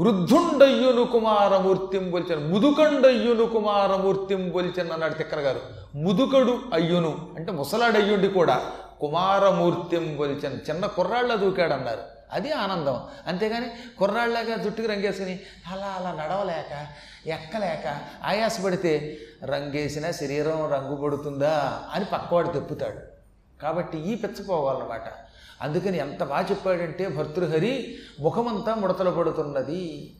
వృద్ధుండయ్యును కుమారమూర్తిం పొలిచను ముదుకండయ్యును కుమారమూర్తిం పొలిచను అన్నాడు తిక్కన గారు. ముదుకడు అయ్యును అంటే ముసలాడయ్యుండి కూడా కుమారమూర్తిం పొలిచను చిన్న కుర్రాళ్ళ దూకాడు అన్నారు అది ఆనందం. అంతేగాని కుర్రాళ్ళగా జుట్టుకు రంగేసుకుని అలా అలా నడవలేక ఎక్కలేక ఆయాసపడితే రంగేసిన శరీరం రంగు పడుతుందా అని పక్కవాడు తెప్పుతాడు. కాబట్టి ఈ పెచ్చపోవాలన్నమాట అందుకని ఎంత బాగా చెప్పాడంటే భర్తృహరి ముఖమంతా ముడతలు పడుతున్నది.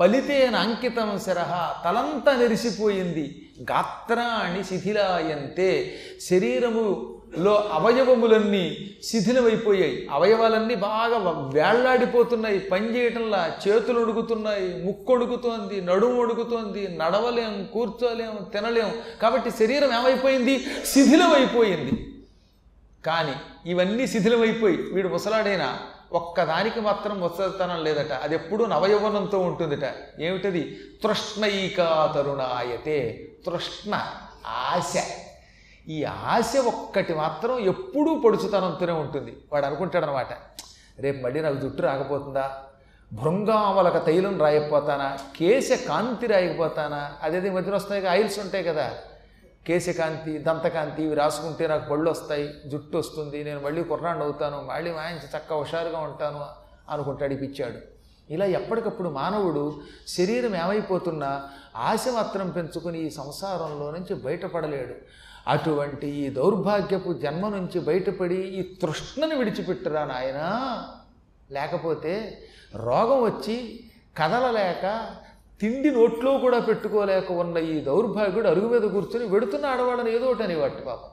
ఫలితేన అంకితం శరహ తలంతా నెరిసిపోయింది. గాత్రాణి శిథిలాయంతే శరీరములో అవయవములన్నీ శిథిలమైపోయాయి. అవయవాలన్నీ బాగా వేళ్ళాడిపోతున్నాయి పనిచేయటంలా చేతులు ఉడుకుతున్నాయి ముక్కు ఉడుకుతోంది నడుము ఉడుకుతోంది నడవలేం కూర్చోలేం తినలేం. కాబట్టి శరీరం ఏమైపోయింది? శిథిలమైపోయింది. కానీ ఇవన్నీ శిథిలమైపోయి వీడు ముసలాడైనా ఒక్కదానికి మాత్రం ముసలితనం లేదట. అది ఎప్పుడూ నవయవనంతో ఉంటుందిట. ఏమిటది? తృష్ణైకా తరుణాయతే. తృష్ణ ఆశ. ఈ ఆశ ఒక్కటి మాత్రం ఎప్పుడూ పొడుచుతనంతోనే ఉంటుంది. వాడు అనుకుంటాడనమాట రేపు మళ్ళీ నాకు జుట్టు రాకపోతుందా? భృంగామలక తైలం రాయకపోతానా? కేశ కాంతి రాయకపోతానా? అదేది మధ్యలో మధ్యన వస్తాయి ఆయిల్స్ ఉంటాయి కదా. కేశకాంతి దంతకాంతి ఇవి రాసుకుంటే నాకు పళ్ళు వస్తాయి జుట్టు వస్తుంది నేను మళ్ళీ కుర్రాన్ని అవుతాను మళ్ళీ మాయించి చక్క హుషారుగా ఉంటాను అనుకుంటాడు ఈ పిచ్చాడు. ఇలా ఎప్పటికప్పుడు మానవుడు శరీరం ఏమైపోతున్నా ఆశ మాత్రం పెంచుకుని ఈ సంసారంలో నుంచి బయటపడలేడు. అటువంటి ఈ దౌర్భాగ్యపు జన్మ నుంచి బయటపడి ఈ తృష్ణని విడిచిపెట్టురా నాయనా. లేకపోతే రోగం వచ్చి కదలలేక తిండి నోట్లో కూడా పెట్టుకోలేక ఉన్న ఈ దౌర్భాగ్యుడు అరుగు మీద కూర్చొని వెడుతున్న ఆడవాళ్ళని ఏదో ఒకటి అనేవాటి పాపం.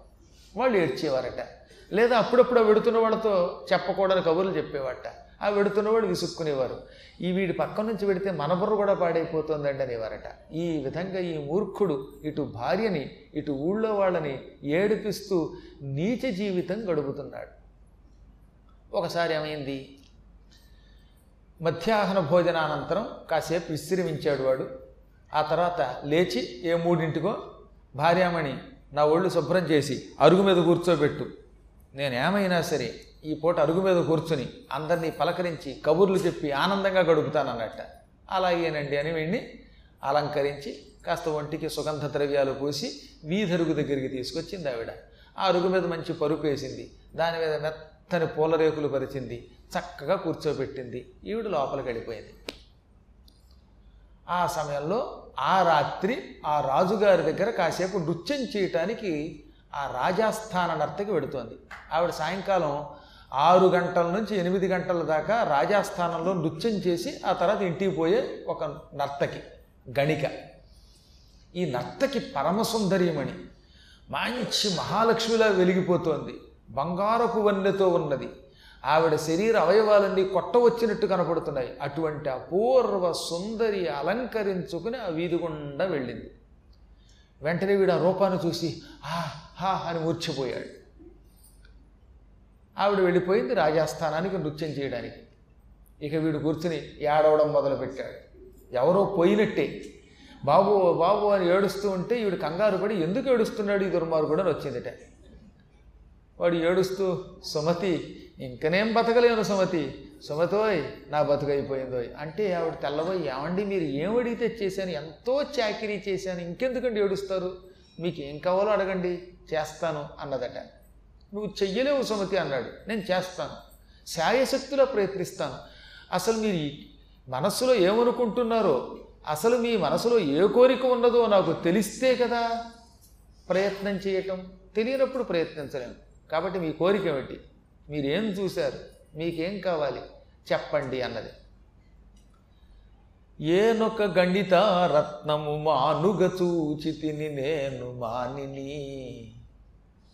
వాళ్ళు ఏడ్చేవారట. లేదా అప్పుడప్పుడు ఆ వెడుతున్న వాళ్ళతో చెప్పకూడని కబుర్లు చెప్పేవాట. ఆ వెడుతున్నవాడు విసుక్కునేవారు. ఈ వీడి పక్క నుంచి వెడితే మన బుర్ర కూడా పాడైపోతుందండి అనేవారట. ఈ విధంగా ఈ మూర్ఖుడు ఇటు భార్యని ఇటు ఊళ్ళో వాళ్ళని ఏడిపిస్తూ నీచ జీవితం గడుపుతున్నాడు. ఒకసారి ఏమైంది? మధ్యాహ్న భోజనానంతరం కాసేపు విశ్రమించాడు వాడు. ఆ తర్వాత లేచి ఏ మూడింటికో భార్యామణి నా ఒళ్ళు శుభ్రం చేసి అరుగు మీద కూర్చోబెట్టు. నేను ఏమైనా సరే ఈ పూట అరుగు మీద కూర్చుని అందరినీ పలకరించి కబుర్లు చెప్పి ఆనందంగా గడుపుతానన్నట్ట. అలాగేనండి అని వీణ్ణి అలంకరించి కాస్త ఒంటికి సుగంధ ద్రవ్యాలు పూసి వీధరుగు దగ్గరికి తీసుకొచ్చింది ఆవిడ ఆ అరుగు మీద మంచి పరుపు వేసింది. దాని మీద మెత్తని పూల రేకులు పరిచింది. చక్కగా కూర్చోబెట్టింది. ఈవిడ లోపలికి వెళ్ళిపోయింది. ఆ సమయంలో ఆ రాత్రి ఆ రాజుగారి దగ్గర కాసేపు నృత్యం చేయటానికి ఆ రాజాస్థాన నర్తకి వెడుతోంది. ఆవిడ సాయంకాలం ఆరు గంటల నుంచి ఎనిమిది గంటల దాకా రాజాస్థానంలో నృత్యం చేసి ఆ తర్వాత ఇంటికి పోయే ఒక నర్తకి గణిక. ఈ నర్తకి పరమసుందరీమణి. మంచి మహాలక్ష్మిలా వెలిగిపోతోంది. బంగారపు వన్నెతో ఉన్నది. ఆవిడ శరీర అవయవాలన్నీ కొట్ట వచ్చినట్టు కనపడుతున్నాయి. అటువంటి అపూర్వ సుందరి అలంకరించుకుని ఆ వీధి గుండా వెళ్ళింది. వెంటనే వీడు ఆ రూపాన్ని చూసి హా హా అని మూర్చిపోయాడు. ఆవిడ వెళ్ళిపోయింది రాజాస్థానానికి నృత్యం చేయడానికి. ఇక వీడు కూర్చుని ఏడవడం మొదలుపెట్టాడు. ఎవరో పోయినట్టే. బాబు బాబు అని ఏడుస్తూ ఉంటే ఈవిడ కంగారు పడి ఎందుకు ఏడుస్తున్నాడు ఈ దుర్మార్గుడు? అని వచ్చిందిట. వాడు ఏడుస్తూ సుమతి ఇంకనేం బతకలేను సుమతి. సుమతోయ్ నా బతుకైపోయిందోయ్. అంటే ఆవిడ తెల్లబోయి ఏమండి మీరు ఏం అడిగితే చేశాను? ఎంతో చాకరీ చేశాను. ఇంకెందుకండి ఏడుస్తారు? మీకు ఏం కావాలో అడగండి. చేస్తాను అన్నదట. నువ్వు చెయ్యలేవు సుమతి అన్నాడు. నేను చేస్తాను. శాయశక్తిలో ప్రయత్నిస్తాను. అసలు మీరు మనస్సులో ఏమనుకుంటున్నారో అసలు మీ మనసులో ఏ కోరిక ఉన్నదో నాకు తెలిస్తే కదా ప్రయత్నం చేయటం. తెలియనప్పుడు ప్రయత్నించలేము కాబట్టి మీ కోరిక ఏమిటి? మీరేం చూశారు? మీకేం కావాలి? చెప్పండి అన్నది. ఏనొక గణిత రత్నము మానుగ చూచితిని నేను మానిని.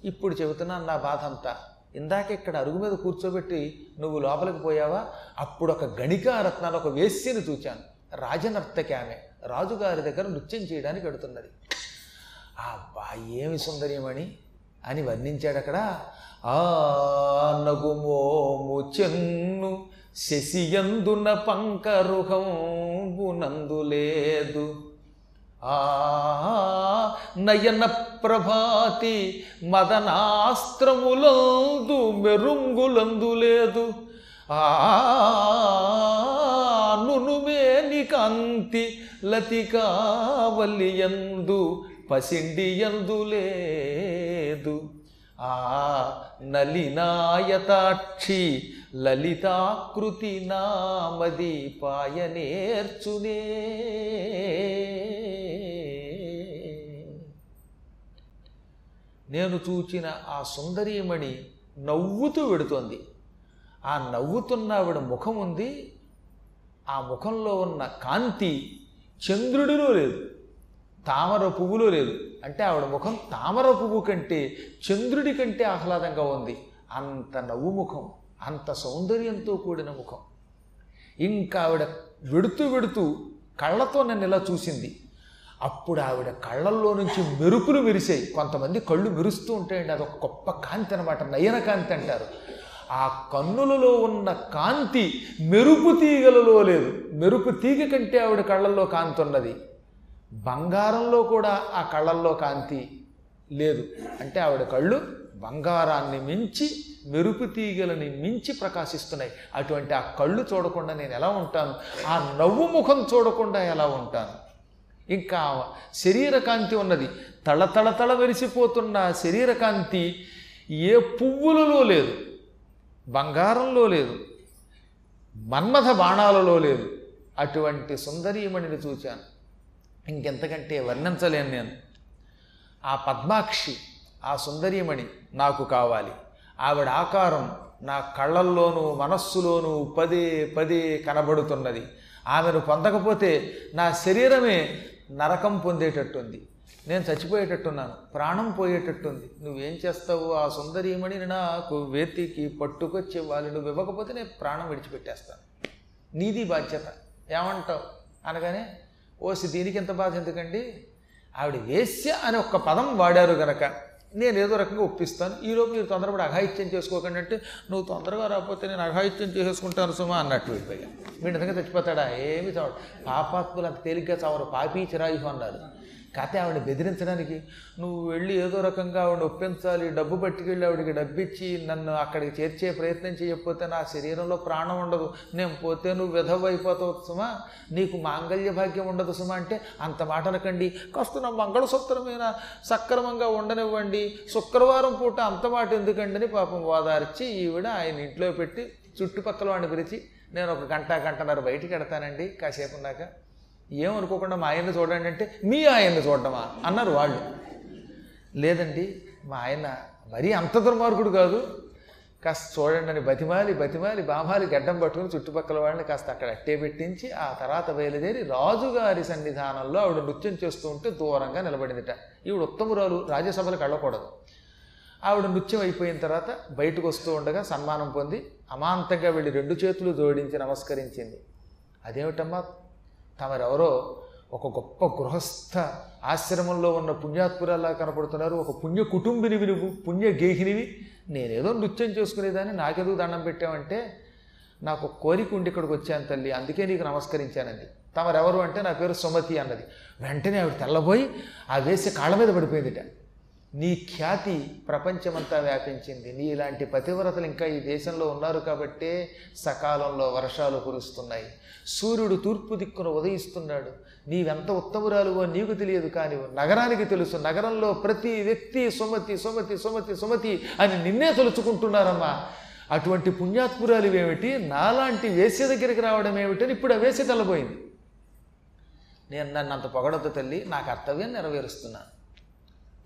ఇప్పుడు చెబుతున్నాను నా బాధ అంతా ఇందాక ఇక్కడ అరుగు మీద కూర్చోబెట్టి నువ్వు లోపలికి పోయావా? అప్పుడు ఒక గణికా రత్నాన్ని ఒక వేస్యని చూచాను. రాజనర్తకి ఆమె. రాజుగారి దగ్గర నృత్యం చేయడానికి వెడుతున్నది అబ్బా ఏమి సుందర్యమణి అని వర్ణించాడు అక్కడ ఆ చెన్ను శశియందున పంకరుహంబునందులేదు. ఆ నయన ప్రభాతి మదనాస్త్రములందు మెరుంగులందు లేదు ఆ కాంతి లతికావలియందు పసిండియందులేదు. లేదు ఆ నలినాయతాక్షి లలితాకృతి నామది పాయనేర్చునే నేను చూచిన ఆ సుందరీమణి నవ్వుతూ వెడుతోంది. ఆ నవ్వుతున్న ఆవిడ ముఖం ఉంది. ఆ ముఖంలో ఉన్న కాంతి చంద్రుడిలో లేదు. తామర పువ్వులో లేదు. అంటే ఆవిడ ముఖం తామర పువ్వు కంటే చంద్రుడి కంటే ఆహ్లాదంగా ఉంది. అంత నవ్వు ముఖం అంత సౌందర్యంతో కూడిన ముఖం. ఇంకా ఆవిడ వెడుతూ వెడుతూ కళ్ళతో నన్ను ఇలా చూసింది. అప్పుడు ఆవిడ కళ్ళల్లో నుంచి మెరుపులు మెరిసాయి. కొంతమంది కళ్ళు మెరుస్తూ ఉంటాయండి అదొక గొప్ప కాంతి అనమాట నయన కాంతి అంటారు. ఆ కన్నులలో ఉన్న కాంతి మెరుపు తీగలలో లేదు. మెరుపు తీగ కంటే ఆవిడ కళ్ళల్లో కాంతి ఉన్నది. బంగారంలో కూడా ఆ కళ్ళల్లో కాంతి లేదు. అంటే ఆవిడ కళ్ళు బంగారాన్ని మించి మెరుపు తీగలని మించి ప్రకాశిస్తున్నాయి. అటువంటి ఆ కళ్ళు చూడకుండా నేను ఎలా ఉంటాను? ఆ నవ్వు ముఖం చూడకుండా ఎలా ఉంటాను? ఇంకా శరీర కాంతి ఉన్నది. తళతళతళ వెలిసిపోతున్న శరీర కాంతి ఏ పువ్వులలో లేదు. బంగారంలో లేదు. మన్మథ బాణాలలో లేదు. అటువంటి సుందరీమణిని చూచాను ఇంకెంతకంటే వర్ణించలేను నేను. ఆ పద్మాక్షి ఆ సుందరీమణి నాకు కావాలి. ఆవిడ ఆకారం నా కళ్ళల్లోనూ మనస్సులోనూ పదే పదే కనబడుతున్నది. ఆమెను పొందకపోతే నా శరీరమే నరకం పొందేటట్టుంది. నేను చచ్చిపోయేటట్టున్నాను ప్రాణం పోయేటట్టుంది. నువ్వేం చేస్తావు? ఆ సుందరీమణిని నాకు వేతికి పట్టుకొచ్చి వాళ్ళు నువ్వు ఇవ్వకపోతే నేను ప్రాణం విడిచిపెట్టేస్తాను. నీది బాధ్యత. ఏమంటావు? అనగానే ఓసి దీనికి ఎంత బాధ ఎందుకండి? ఆవిడ వేశ్య అని ఒక్క పదం వాడారు గనక. నేను ఏదో రకంగా ఒప్పిస్తాను. ఈలోపు మీరు తొందరపడి అఘాయిత్యం చేసుకోకండి అంటే నువ్వు తొందరగా రాకపోతే నేను అఘాయిత్యం చేసేసుకుంటాను సుమా అన్నట్టు వీడిపోయా వీడి నిజంగా చచ్చిపోతాడా? ఏమి చావడు. పాపాత్ములు అంత తేలిగ్గా చావరు. పాపీ చిరాయు అన్నారు. కాకపోతే ఆవిడ బెదిరించడానికి నువ్వు వెళ్ళి ఏదో రకంగా ఆవిడ ఒప్పించాలి డబ్బు పట్టుకెళ్ళి ఆవిడకి డబ్బిచ్చి నన్ను అక్కడికి చేర్చే ప్రయత్నం చేయకపోతే నా శరీరంలో ప్రాణం ఉండదు. నేను పోతే నువ్వు విధవ అయిపోతావు సుమా. నీకు మాంగళ్య భాగ్యం ఉండదు సుమా అంటే అంత మాటనకండి కాస్త నా మంగళసూత్రమైన సక్రమంగా ఉండనివ్వండి. శుక్రవారం పూట అంత మాట ఎందుకండి అని పాపం ఓదార్చి ఈవిడ ఆయన ఇంట్లో పెట్టి చుట్టుపక్కల వాడిని పిలిచి నేను ఒక గంట గంటన్నర బయటికి వెడతానండి కాసేపు ఉన్నాక ఏమనుకోకుండా మా ఆయన్ని చూడండి అంటే మీ ఆయన్ని చూడటమా? అన్నారు వాళ్ళు. లేదండి మా ఆయన మరీ అంత దుర్మార్గుడు కాదు. కాస్త చూడండి అని బతిమాలి బతిమాలి బామాలి గడ్డం పట్టుకుని చుట్టుపక్కల వాళ్ళని కాస్త అక్కడ అట్టే పెట్టించి ఆ తర్వాత బయలుదేరి రాజుగారి సన్నిధానంలో ఆవిడ నృత్యం చేస్తూ ఉంటే దూరంగా నిలబడిందిట. ఈవిడ ఉత్తమురాలు రాజ్యసభలకు వెళ్ళకూడదు. ఆవిడ నృత్యం అయిపోయిన తర్వాత బయటకు వస్తూ ఉండగా సన్మానం పొంది అమాంతంగా వెళ్ళి రెండు చేతులు జోడించి నమస్కరించింది. అదేమిటమ్మా? తమరెవరో ఒక గొప్ప గృహస్థ ఆశ్రమంలో ఉన్న పుణ్యాత్పురాల్లా కనపడుతున్నారు. ఒక పుణ్య కుటుంబినివి నువ్వు పుణ్య గేహినివి. నేనేదో నృత్యం చేసుకునేదాన్ని నాకెందుకు దండం పెట్టావంటే నాకు కోరిక ఉండి ఇక్కడికి వచ్చాను తల్లి అందుకే నీకు నమస్కరించానంది. తమరెవరు అంటే నా పేరు సుమతి అన్నది. వెంటనే ఆవిడ తెల్లబోయి ఆ వేసి కాళ్ళ మీద పడిపోయిందిట. నీ ఖ్యాతి ప్రపంచమంతా వ్యాపించింది. నీ ఇలాంటి పతివ్రతలు ఇంకా ఈ దేశంలో ఉన్నారు కాబట్టే సకాలంలో వర్షాలు కురుస్తున్నాయి. సూర్యుడు తూర్పు దిక్కున ఉదయిస్తున్నాడు. నీవెంత ఉత్తమురాలువో నీకు తెలియదు కానీ నగరానికి తెలుసు. నగరంలో ప్రతి వ్యక్తి సుమతి సుమతి సుమతి సుమతి అని నిన్నే తలుచుకుంటున్నారమ్మా. అటువంటి పుణ్యాత్మురాలు ఏమిటి? నాలాంటి వేసి దగ్గరికి రావడం ఏమిటని ఇప్పుడు ఆ వేసి తెల్లబోయింది. నేను నన్ను అంత పొగడొద్దు తల్లి. నా కర్తవ్యం నెరవేరుస్తున్నాను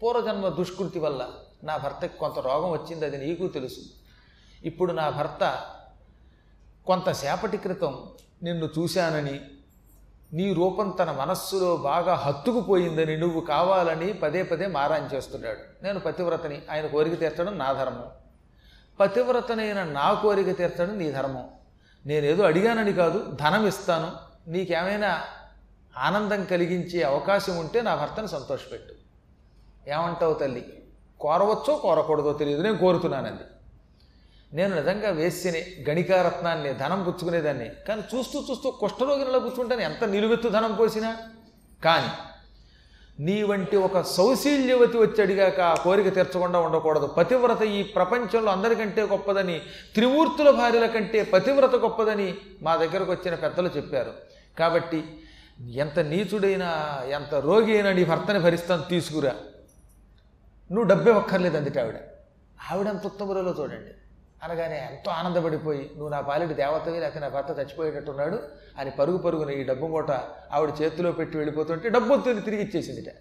పూర్వజన్మ దుష్కృతి వల్ల నా భర్తకి కొంత రోగం వచ్చింది అది నీకు తెలుసు. ఇప్పుడు నా భర్త కొంతసేపటి క్రితం నిన్ను చూశానని నీ రూపం తన మనస్సులో బాగా హత్తుకుపోయిందని నువ్వు కావాలని పదే పదే మారాన్ చేస్తున్నాడు. నేను పతివ్రతని ఆయన కోరిక తీర్చడం నా ధర్మం. పతివ్రతనైన నా కోరిక తీర్చడం నీ ధర్మం. నేనేదో అడిగానని కాదు ధనం ఇస్తాను. నీకేమైనా ఆనందం కలిగించే అవకాశం ఉంటే నా భర్తను సంతోషపెట్టు. ఏమంటావు తల్లి? కోరవచ్చో కోరకూడదో తెలియదు నేను కోరుతున్నానండి నేను నిజంగా వేసినే గణికారత్నాన్ని ధనం పుచ్చుకునేదాన్ని కానీ చూస్తూ చూస్తూ కుష్ఠరోగినిలో కూర్చుంటాను ఎంత నిలువెత్తు ధనం పోసినా? కానీ నీ వంటి ఒక సౌశీల్యవతి వచ్చి అడిగాక ఆ కోరిక తీర్చకుండా ఉండకూడదు. పతివ్రత ఈ ప్రపంచంలో అందరికంటే గొప్పదని త్రిమూర్తుల భార్యల కంటే పతివ్రత గొప్పదని మా దగ్గరకు వచ్చిన పెద్దలు చెప్పారు. కాబట్టి ఎంత నీచుడైనా ఎంత రోగి అయినా నీ భర్తని భరిస్తాను తీసుకురా. నువ్వు డబ్బే ఒక్కర్లేదు అందుకే ఆవిడ. ఆవిడ ఎంత ఉత్తములలో చూడండి. అనగానే ఎంతో ఆనందపడిపోయి నువ్వు నా పాలిటి దేవతవి లేకపోతే నా భర్త చచ్చిపోయేటట్టున్నాడు అని పరుగు పరుగున ఈ డబ్బు మూట ఆవిడ చేతిలో పెట్టి వెళ్ళిపోతుంటే డబ్బు వస్తుంది తిరిగి ఇచ్చేసిందిట.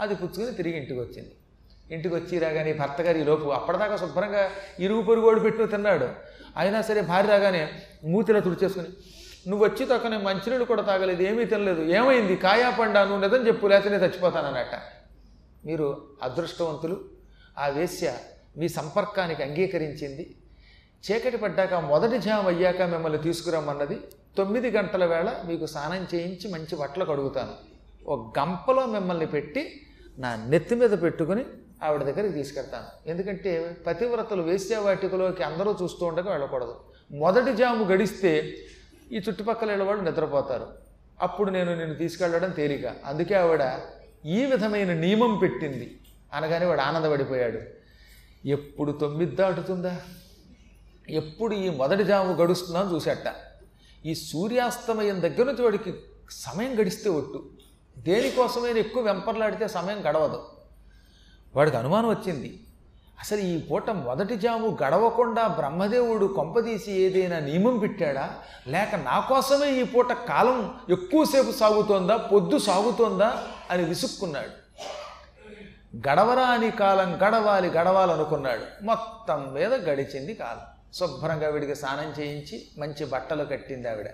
అది పుచ్చుకొని తిరిగి ఇంటికి వచ్చింది ఇంటికి వచ్చి రాగానే భర్త గారి ఈ లోపు అప్పటిదాకా శుభ్రంగా ఇరుగు పొరుగు వాడు పెట్టు తిన్నాడు. అయినా సరే భార్య రాగానే మూతిలో తుడిచేసుకుని నువ్వు వచ్చి తక్కనే మంచినీళ్ళు కూడా తాగలేదు ఏమీ తినలేదు ఏమైంది? కాయా పండా నువ్వు నిజం చెప్పు లేకపోతే నేను చచ్చిపోతానన్నట్ట. మీరు అదృష్టవంతులు. ఆ వేశ్య మీ సంపర్కానికి అంగీకరించింది. చీకటి పడ్డాక మొదటి జామ్ అయ్యాక మిమ్మల్ని తీసుకురమ్మన్నది. తొమ్మిది గంటల వేళ మీకు స్నానం చేయించి మంచి బట్టలు కడుగుతాను. ఒక గంపలో మిమ్మల్ని పెట్టి నా నెత్తి మీద పెట్టుకుని ఆవిడ దగ్గరికి తీసుకెళ్తాను. ఎందుకంటే పతివ్రతలు వేశ్యావాటికలోకి అందరూ చూస్తూ ఉండగా వెళ్ళకూడదు. మొదటి జాము గడిస్తే ఈ చుట్టుపక్కల వాళ్ళు నిద్రపోతారు. అప్పుడు నేను నిన్ను తీసుకెళ్ళడం తేలిక. అందుకే ఆవిడ ఈ విధమైన నియమం పెట్టింది. అనగానే వాడు ఆనందపడిపోయాడు. ఎప్పుడు తొమ్మిది దాటుతుందా? ఎప్పుడు ఈ మొదటి జాము గడుస్తుందా అని చూసేట. ఈ సూర్యాస్తమయం దగ్గర నుంచి వాడికి సమయం గడిస్తే ఒట్టు. దేనికోసమైనా ఎక్కువ వెంపర్లాడితే సమయం గడవదు. వాడికి అనుమానం వచ్చింది. అసలు ఈ పూట మొదటి జాము గడవకుండా బ్రహ్మదేవుడు కొంపదీసి ఏదైనా నియమం పెట్టాడా? లేక నా కోసమే ఈ పూట కాలం ఎక్కువసేపు సాగుతోందా? పొద్దు సాగుతోందా? అని విసుక్కున్నాడు. గడవరాని కాలం గడవాలి గడవాలనుకున్నాడు. మొత్తం మీద గడిచింది కాలం. శుభ్రంగా వీడికి స్నానం చేయించి మంచి బట్టలు కట్టింది ఆవిడ.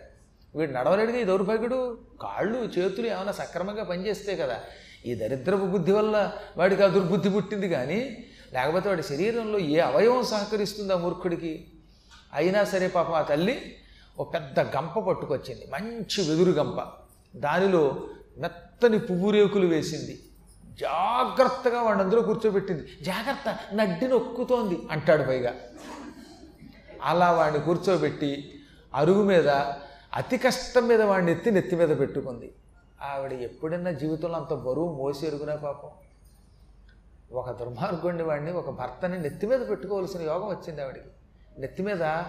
వీడు నడవలేడుగా ఈ దౌర్భాగ్యుడు? కాళ్ళు చేతులు ఏమైనా సక్రమంగా పనిచేస్తే కదా. ఈ దరిద్రపు బుద్ధి వల్ల వాడికి ఆ దుర్బుద్ధి పుట్టింది కానీ లేకపోతే వాడి శరీరంలో ఏ అవయవం సహకరిస్తుందా మూర్ఖుడికి? అయినా సరే పాపం ఆ తల్లి ఒక పెద్ద గంప పట్టుకొచ్చింది. మంచి వెదురు గంప. దానిలో మెత్తని పువ్వురేకులు వేసింది. జాగ్రత్తగా వాడిని అందులో కూర్చోబెట్టింది. జాగ్రత్త నడ్డి నొక్కుతోంది అంటాడు పైగా. అలా వాడిని కూర్చోబెట్టి అరుగు మీద అతి కష్టం మీద వాడిని ఎత్తి నెత్తి మీద పెట్టుకుంది. ఆవిడ ఎప్పుడైనా జీవితంలో అంత బరువు మోసి ఎరుగునా పాపం? ఒక దుర్మార్గుండి వాడిని ఒక భర్తని నెత్తి మీద పెట్టుకోవాల్సిన యోగం వచ్చింది ఆవిడికి. నెత్తి మీద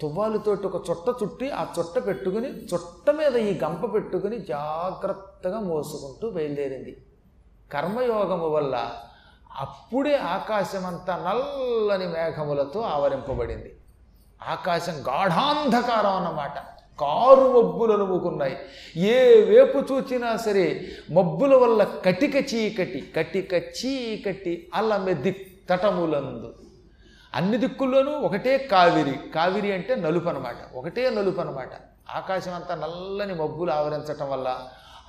తువ్వాలుతోటి ఒక చుట్ట చుట్టి ఆ చుట్ట పెట్టుకుని చుట్ట మీద ఈ గంప పెట్టుకుని జాగ్రత్తగా మోసుకుంటూ బయలుదేరింది. కర్మయోగము వల్ల అప్పుడే ఆకాశమంతా నల్లని మేఘములతో ఆవరింపబడింది. ఆకాశం గాఢాంధకారం అన్నమాట. కారు మబ్బులు మూకున్నాయి ఏ వేపు చూచినా సరే మబ్బుల వల్ల కటిక చీకటి కటిక చీకటి అల్లమె తటములందు. అన్ని దిక్కుల్లోనూ ఒకటే కావిరి. కావిరి అంటే నలుపు అనమాట ఒకటే నలుపు అనమాట ఆకాశం అంతా నల్లని మబ్బులు ఆవరించటం వల్ల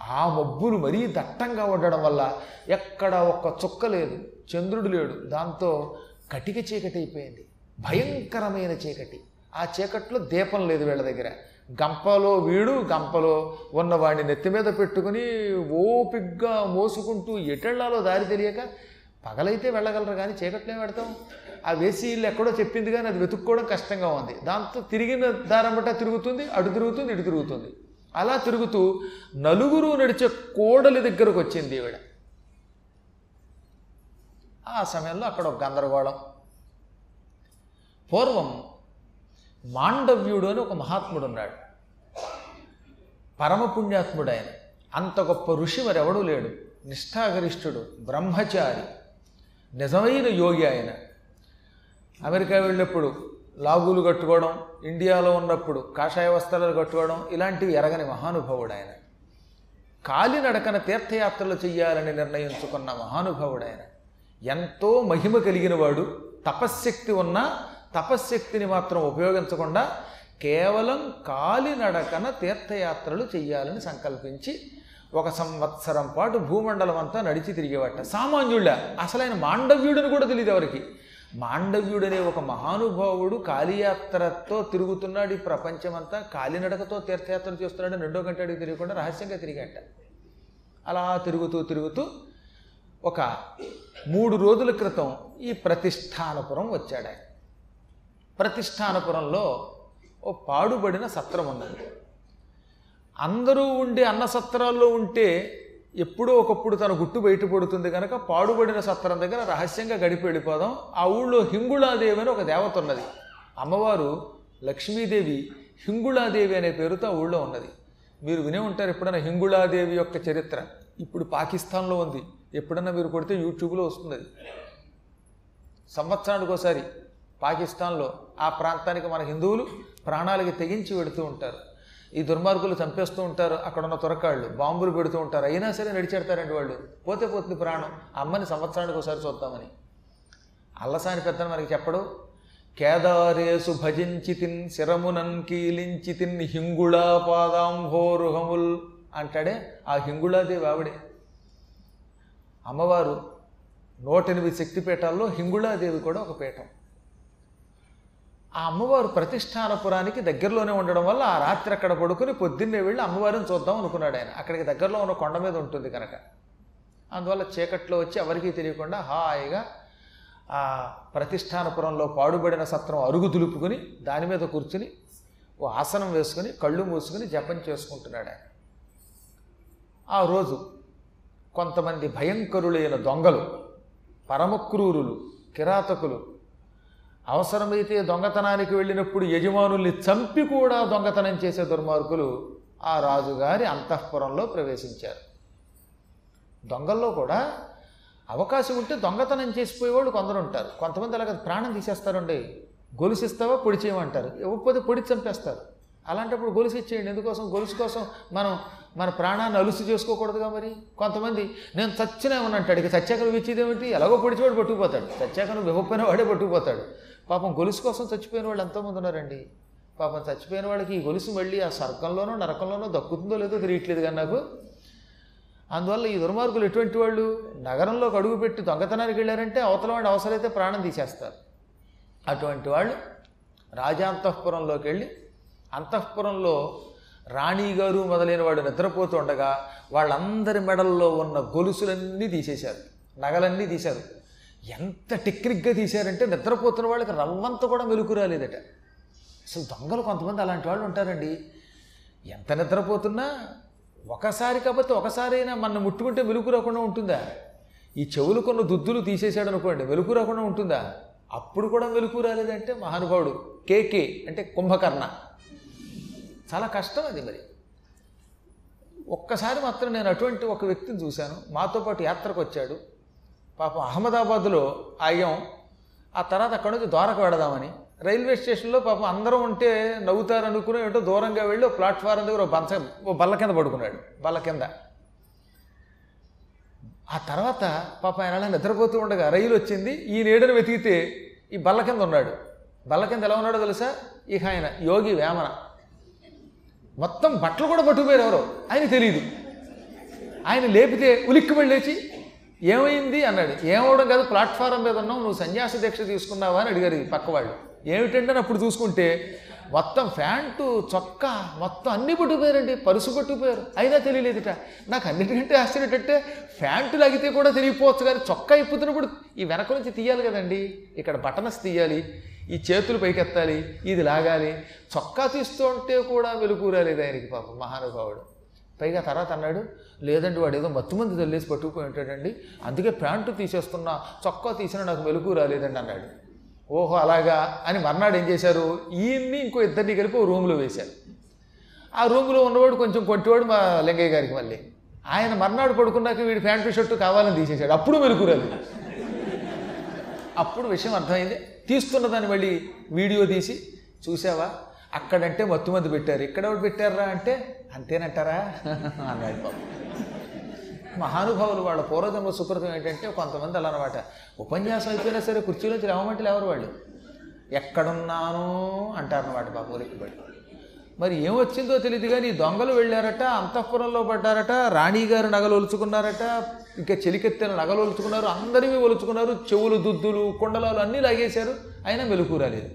ఆ మబ్బులు మరీ దట్టంగా ఉండడం వల్ల ఎక్కడ ఒక్క చుక్క లేదు. చంద్రుడు లేడు. దాంతో కటిక చీకటి అయిపోయింది. భయంకరమైన చీకటి. ఆ చీకట్లో దీపం లేదు వీళ్ళ దగ్గర. గంపలో వీడు గంపలో ఉన్నవాడిని నెత్తి మీద పెట్టుకుని ఓపిగ్గా మోసుకుంటూ ఎటెళ్ళాలో దారి తెలియక పగలైతే వెళ్ళగలరు కానీ చీకట్లో పెడతాం? ఆ వేసి ఇల్లు ఎక్కడో చెప్పింది కానీ అది వెతుక్కోవడం కష్టంగా ఉంది. దాంతో తిరిగిన దారంబట తిరుగుతుంది అటు తిరుగుతుంది ఇటు తిరుగుతుంది. అలా తిరుగుతూ నలుగురు నడిచే కోడలి దగ్గరకు వచ్చింది ఈవిడ. ఆ సమయంలో అక్కడ ఒక గందరగోళం. పూర్వం మాండవ్యుడు అని ఒక మహాత్ముడు ఉన్నాడు పరమపుణ్యాత్ముడు ఆయన అంత గొప్ప ఋషి మరెవడూ లేడు. నిష్ఠాగరిష్ఠుడు బ్రహ్మచారి నిజమైన యోగి ఆయన. అమెరికా వెళ్ళినప్పుడు లాగులు కట్టుకోవడం ఇండియాలో ఉన్నప్పుడు కాషాయ వస్త్రాలు కట్టుకోవడం ఇలాంటివి ఎరగని మహానుభావుడు ఆయన. కాలినడకన తీర్థయాత్రలు చెయ్యాలని నిర్ణయించుకున్న మహానుభావుడు ఆయన. ఎంతో మహిమ కలిగిన వాడు తపశ్శక్తి ఉన్న తపశ్శక్తిని మాత్రం ఉపయోగించకుండా కేవలం కాలినడకన తీర్థయాత్రలు చెయ్యాలని సంకల్పించి ఒక సంవత్సరం పాటు భూమండలం అంతా నడిచి తిరిగేవాట. సామాన్యుళ్ళ అసలైన మాండవ్యుడిని కూడా తెలియదు ఎవరికి. మాండవ్యుడనే ఒక మహానుభావుడు కాలియాత్రతో తిరుగుతున్నాడు ఈ ప్రపంచమంతా కాలినడకతో తీర్థయాత్ర చేస్తున్నాడు రెండో గంట అడిగి తిరగకుండా రహస్యంగా తిరిగాట. అలా తిరుగుతూ తిరుగుతూ ఒక మూడు రోజుల క్రితం ఈ ప్రతిష్టానపురం వచ్చాడు ఆయన ప్రతిష్టానపురంలో ఓ పాడుబడిన సత్రం ఉన్నది అందరూ ఉండే అన్న సత్రాల్లో ఉంటే ఎప్పుడో ఒకప్పుడు తన గుట్టు బయటపడుతుంది కనుక పాడుబడిన సత్రం దగ్గర రహస్యంగా గడిపి వెళ్ళిపోదాం. ఆ ఊళ్ళో హింగుళాదేవి అని ఒక దేవత ఉన్నది. అమ్మవారు లక్ష్మీదేవి హింగుళాదేవి అనే పేరుతో ఆ ఊళ్ళో ఉన్నది. మీరు వినే ఉంటారు ఎప్పుడైనా హింగుళాదేవి యొక్క చరిత్ర. ఇప్పుడు పాకిస్తాన్లో ఉంది. ఎప్పుడన్నా మీరు కొడితే యూట్యూబ్లో వస్తుంది. సంవత్సరానికి ఒకసారి పాకిస్తాన్లో ఆ ప్రాంతానికి మన హిందువులు ప్రాణాలకి తెగించి పెడుతూ ఉంటారు. ఈ దుర్మార్గులు చంపేస్తూ ఉంటారు. అక్కడ ఉన్న తురకాళ్ళు బాంబులు పెడుతూ ఉంటారు. అయినా సరే నడిచేడతారండి వాళ్ళు. పోతే పోతుంది ప్రాణం. అమ్మని సంవత్సరానికి ఒకసారి చూద్దామని. అల్లసాని పెద్దని మనకి చెప్పడు కేదారేసు భజించి తిన్ శిరమునన్ కీలించి తిన్ హింగుళా పాదాంభోరుహముల్ అంటాడే ఆ హింగుళాదేవి ఆవిడే. అమ్మవారు నూట ఎనిమిది శక్తిపీఠాల్లో హింగుళాదేవి కూడా ఒక పీఠం. ఆ అమ్మవారు ప్రతిష్టానపురానికి దగ్గరలోనే ఉండడం వల్ల ఆ రాత్రి అక్కడ పడుకుని పొద్దున్నే వెళ్ళి అమ్మవారిని చూద్దాం అనుకున్నాడు ఆయన. అక్కడికి దగ్గరలో ఉన్న కొండ మీద ఉంటుంది కనుక. అందువల్ల చీకట్లో వచ్చి ఎవరికీ తెలియకుండా హాయిగా ఆ ప్రతిష్టానపురంలో పాడుబడిన సత్రం అరుగు దులుపుకుని దాని మీద కూర్చుని ఓ ఆసనం వేసుకుని కళ్ళు మూసుకుని జపం చేసుకుంటున్నాడు ఆయన. ఆ రోజు కొంతమంది భయంకరులైన దొంగలు పరమక్రూరులు కిరాతకులు అవసరమైతే దొంగతనానికి వెళ్ళినప్పుడు యజమానుల్ని చంపి కూడా దొంగతనం చేసే దుర్మార్గులు ఆ రాజుగారి అంతఃపురంలో ప్రవేశించారు. దొంగల్లో కూడా అవకాశం ఉంటే దొంగతనం చేసిపోయేవాళ్ళు కొందరు ఉంటారు. కొంతమంది అలాగ ప్రాణం తీసేస్తారండి. గొలుసిస్తావా? పొడి చేయమంటారు ఇవ్వకపోతే పొడి చంపేస్తారు. అలాంటప్పుడు గొలుసు ఇచ్చేయండి ఎందుకోసం? గొలుసు కోసం మనం మన ప్రాణాన్ని అలుసు చేసుకోకూడదుగా మరి? కొంతమంది నేను చచ్చినా ఉన్నంటాడు ఇక చచ్చాక నువ్వు ఇచ్చేది ఏమిటి? ఎలాగో పొడిచేవాడు పట్టుకుపోతాడు. చచ్చాక నువ్వు ఇవ్వకపోయిన వాడే పట్టుకుపోతాడు. పాపం గొలుసు కోసం చచ్చిపోయిన వాళ్ళు ఎంతోమంది ఉన్నారండి. పాపం చచ్చిపోయిన వాళ్ళకి ఈ గొలుసు మళ్ళీ ఆ స్వర్గంలోనో నరకంలోనో దక్కుతుందో లేదో తెలియట్లేదు కానీ నాకు. అందువల్ల ఈ దుర్మార్గులు ఎటువంటి వాళ్ళు? నగరంలోకి అడుగుపెట్టి దొంగతనానికి వెళ్ళారంటే అవతల వాడు అవసరమైతే ప్రాణం తీసేస్తారు. అటువంటి వాళ్ళు రాజాంతఃపురంలోకి వెళ్ళి అంతఃపురంలో రాణిగారు మొదలైన వాడు నిద్రపోతుండగా వాళ్ళందరి మెడల్లో ఉన్న గొలుసులన్నీ తీసేశారు. నగలన్నీ తీశారు. ఎంత టెక్నిక్గా తీశారంటే నిద్రపోతున్న వాళ్ళకి రవ్వంత కూడా మెలుకు రాలేదట. అసలు దొంగలు కొంతమంది అలాంటి వాళ్ళు ఉంటారండి. ఎంత నిద్రపోతున్నా ఒకసారి కాకపోతే ఒకసారైనా మన ముట్టుకుంటే వెలుగు రాకుండా ఉంటుందా? ఈ చెవులు కొన్న దుద్దులు తీసేశాడు అనుకోండి వెలుగు రాకుండా ఉంటుందా? అప్పుడు కూడా వెలుగు రాలేదంటే మహానుభావుడు కేకే అంటే కుంభకర్ణ. చాలా కష్టం అది మరి. ఒక్కసారి మాత్రం నేను అటువంటి ఒక వ్యక్తిని చూశాను. మాతో పాటు యాత్రకు వచ్చాడు. పాపం అహ్మదాబాద్లో ఆయం ఆ తర్వాత అక్కడ నుంచి ద్వారకు వెడదామని రైల్వే స్టేషన్లో పాపం అందరం ఉంటే నవ్వుతారు అనుకుని ఏంటో దూరంగా వెళ్ళి ఓ ప్లాట్ఫారం దగ్గర బంచ ఓ బల్ల కింద పడుకున్నాడు. బల్ల కింద. ఆ తర్వాత పాప ఆయన అలా నిద్రపోతూ ఉండగా రైలు వచ్చింది. ఈ నీడను వెతికితే ఈ బల్ల కింద ఉన్నాడు. బల్ల కింద ఎలా ఉన్నాడో తెలుసా? ఇక ఆయన యోగి వేమన. మొత్తం బట్టలు కూడా పట్టుకుపోయారు ఎవరో. ఆయన తెలియదు ఆయన లేపితే ఉలిక్కి వెళ్ళేసి ఏమైంది అన్నాడు. ఏమవడం కాదు ప్లాట్ఫారం మీద ఉన్నావు నువ్వు సన్యాస దీక్ష తీసుకున్నావా అని అడిగారు ఈ ఏమిటంటే అప్పుడు చూసుకుంటే మొత్తం ప్యాంటు చొక్కా మొత్తం అన్ని పట్టుకుపోయారండి పరుసు పట్టుకుపోయారు. అయినా తెలియలేదుట. నాకు అన్నిటికంటే ఆశ్చర్యటంటే ఫ్యాంటు ప్యాంటు లాగితే కూడా తెలియపోవచ్చు కానీ చొక్కా ఇప్పుతున్నప్పుడు ఈ వెనక నుంచి తీయాలి కదండి. ఇక్కడ బటన్స్ తీయాలి ఈ చేతులు పైకెత్తాలి ఇది లాగాలి. చొక్కా తీస్తూ ఉంటే కూడా వెలుకూరాలేదు ఆయనకి పాపం మహానుభావుడు. పైగా తర్వాత అన్నాడు లేదండి వాడు ఏదో మత్తు మంది తల్లేసి పట్టుకుపోయి ఉంటాడండి. అందుకే ప్యాంటు తీసేస్తున్నా చొక్కా తీసినా నాకు మెలుగు రాలేదండి అన్నాడు. ఓహో అలాగా? అని మర్నాడు ఏం చేశారు? ఈయన్ని ఇంకో ఇద్దరిని కలిపి ఓ రూమ్లో వేశారు. ఆ రూమ్లో ఉన్నవాడు కొంచెం కొట్టివాడు మా లింగయ్య గారికి మళ్ళీ. ఆయన మర్నాడు పడుకున్నాక వీడి ప్యాంటు షర్టు కావాలని తీసేశాడు. అప్పుడు మెలుగు రాలేదు. అప్పుడు విషయం అర్థమైంది. తీస్తున్న దాన్ని మళ్ళీ వీడియో తీసి చూసావా? అక్కడంటే మత్తుమంది పెట్టారు. ఇక్కడ ఎవరు పెట్టారా అంటే అంతేనంటారా? అన్నాడు బాబు మహానుభావులు వాళ్ళ పూర్వజన్మ సుకృతం ఏంటంటే కొంతమంది అలా అనమాట ఉపన్యాసం అయిపోయినా సరే కుర్చీలోంచి లేవమంటే లేవరు వాళ్ళు. ఎక్కడున్నాను? అంటారన్నమాట బాబు ఉలిక్కిపడి మరి ఏమొచ్చిందో తెలియదు కానీ ఈ దొంగలు వెళ్ళారట అంతఃపురంలో పడ్డారట రాణిగారు నగలు ఒలుచుకున్నారట ఇంకా చెలికెత్తిన నగలు ఒలుచుకున్నారు అందరివి ఒలుచుకున్నారు చెవులు దుద్దులు కుండలాలు అన్నీ లాగేశారు అయినా మెలకు రాలేదు.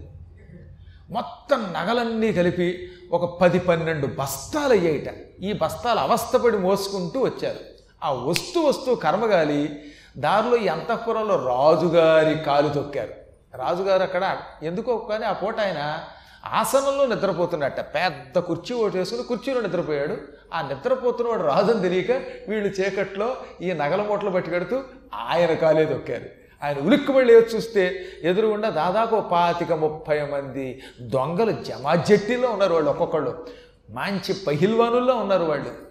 మొత్తం నగలన్నీ కలిపి ఒక పది పన్నెండు బస్తాలు అయ్యాయిట. ఈ బస్తాలు అవస్థపడి మోసుకుంటూ వచ్చారు. ఆ వస్తూ వస్తూ కర్మగాలి దారిలో ఈ అంతఃపురంలో రాజుగారి కాలు తొక్కారు. రాజుగారు అక్కడ ఎందుకో కానీ ఆ పూట ఆయన ఆసనంలో నిద్రపోతున్నట్ట పెద్ద కుర్చీ ఒకటి వేసుకుని కుర్చీలో నిద్రపోయాడు. ఆ నిద్రపోతున్నవాడు రాజుని తెలియక వీళ్ళు చీకట్లో ఈ నగల మూటలు పట్టుకెడుతూ ఆయన కాలే తొక్కారు. ఆయన ఉలిక్కుమళ్ళి చూస్తే ఎదురుగుండా దాదాపు పాతిక ముప్పై మంది దొంగలు జమాజట్టిలో ఉన్నారు వాళ్ళు ఒక్కొక్కళ్ళు. మంచి పహిల్వానుల్లో ఉన్నారు వాళ్ళు.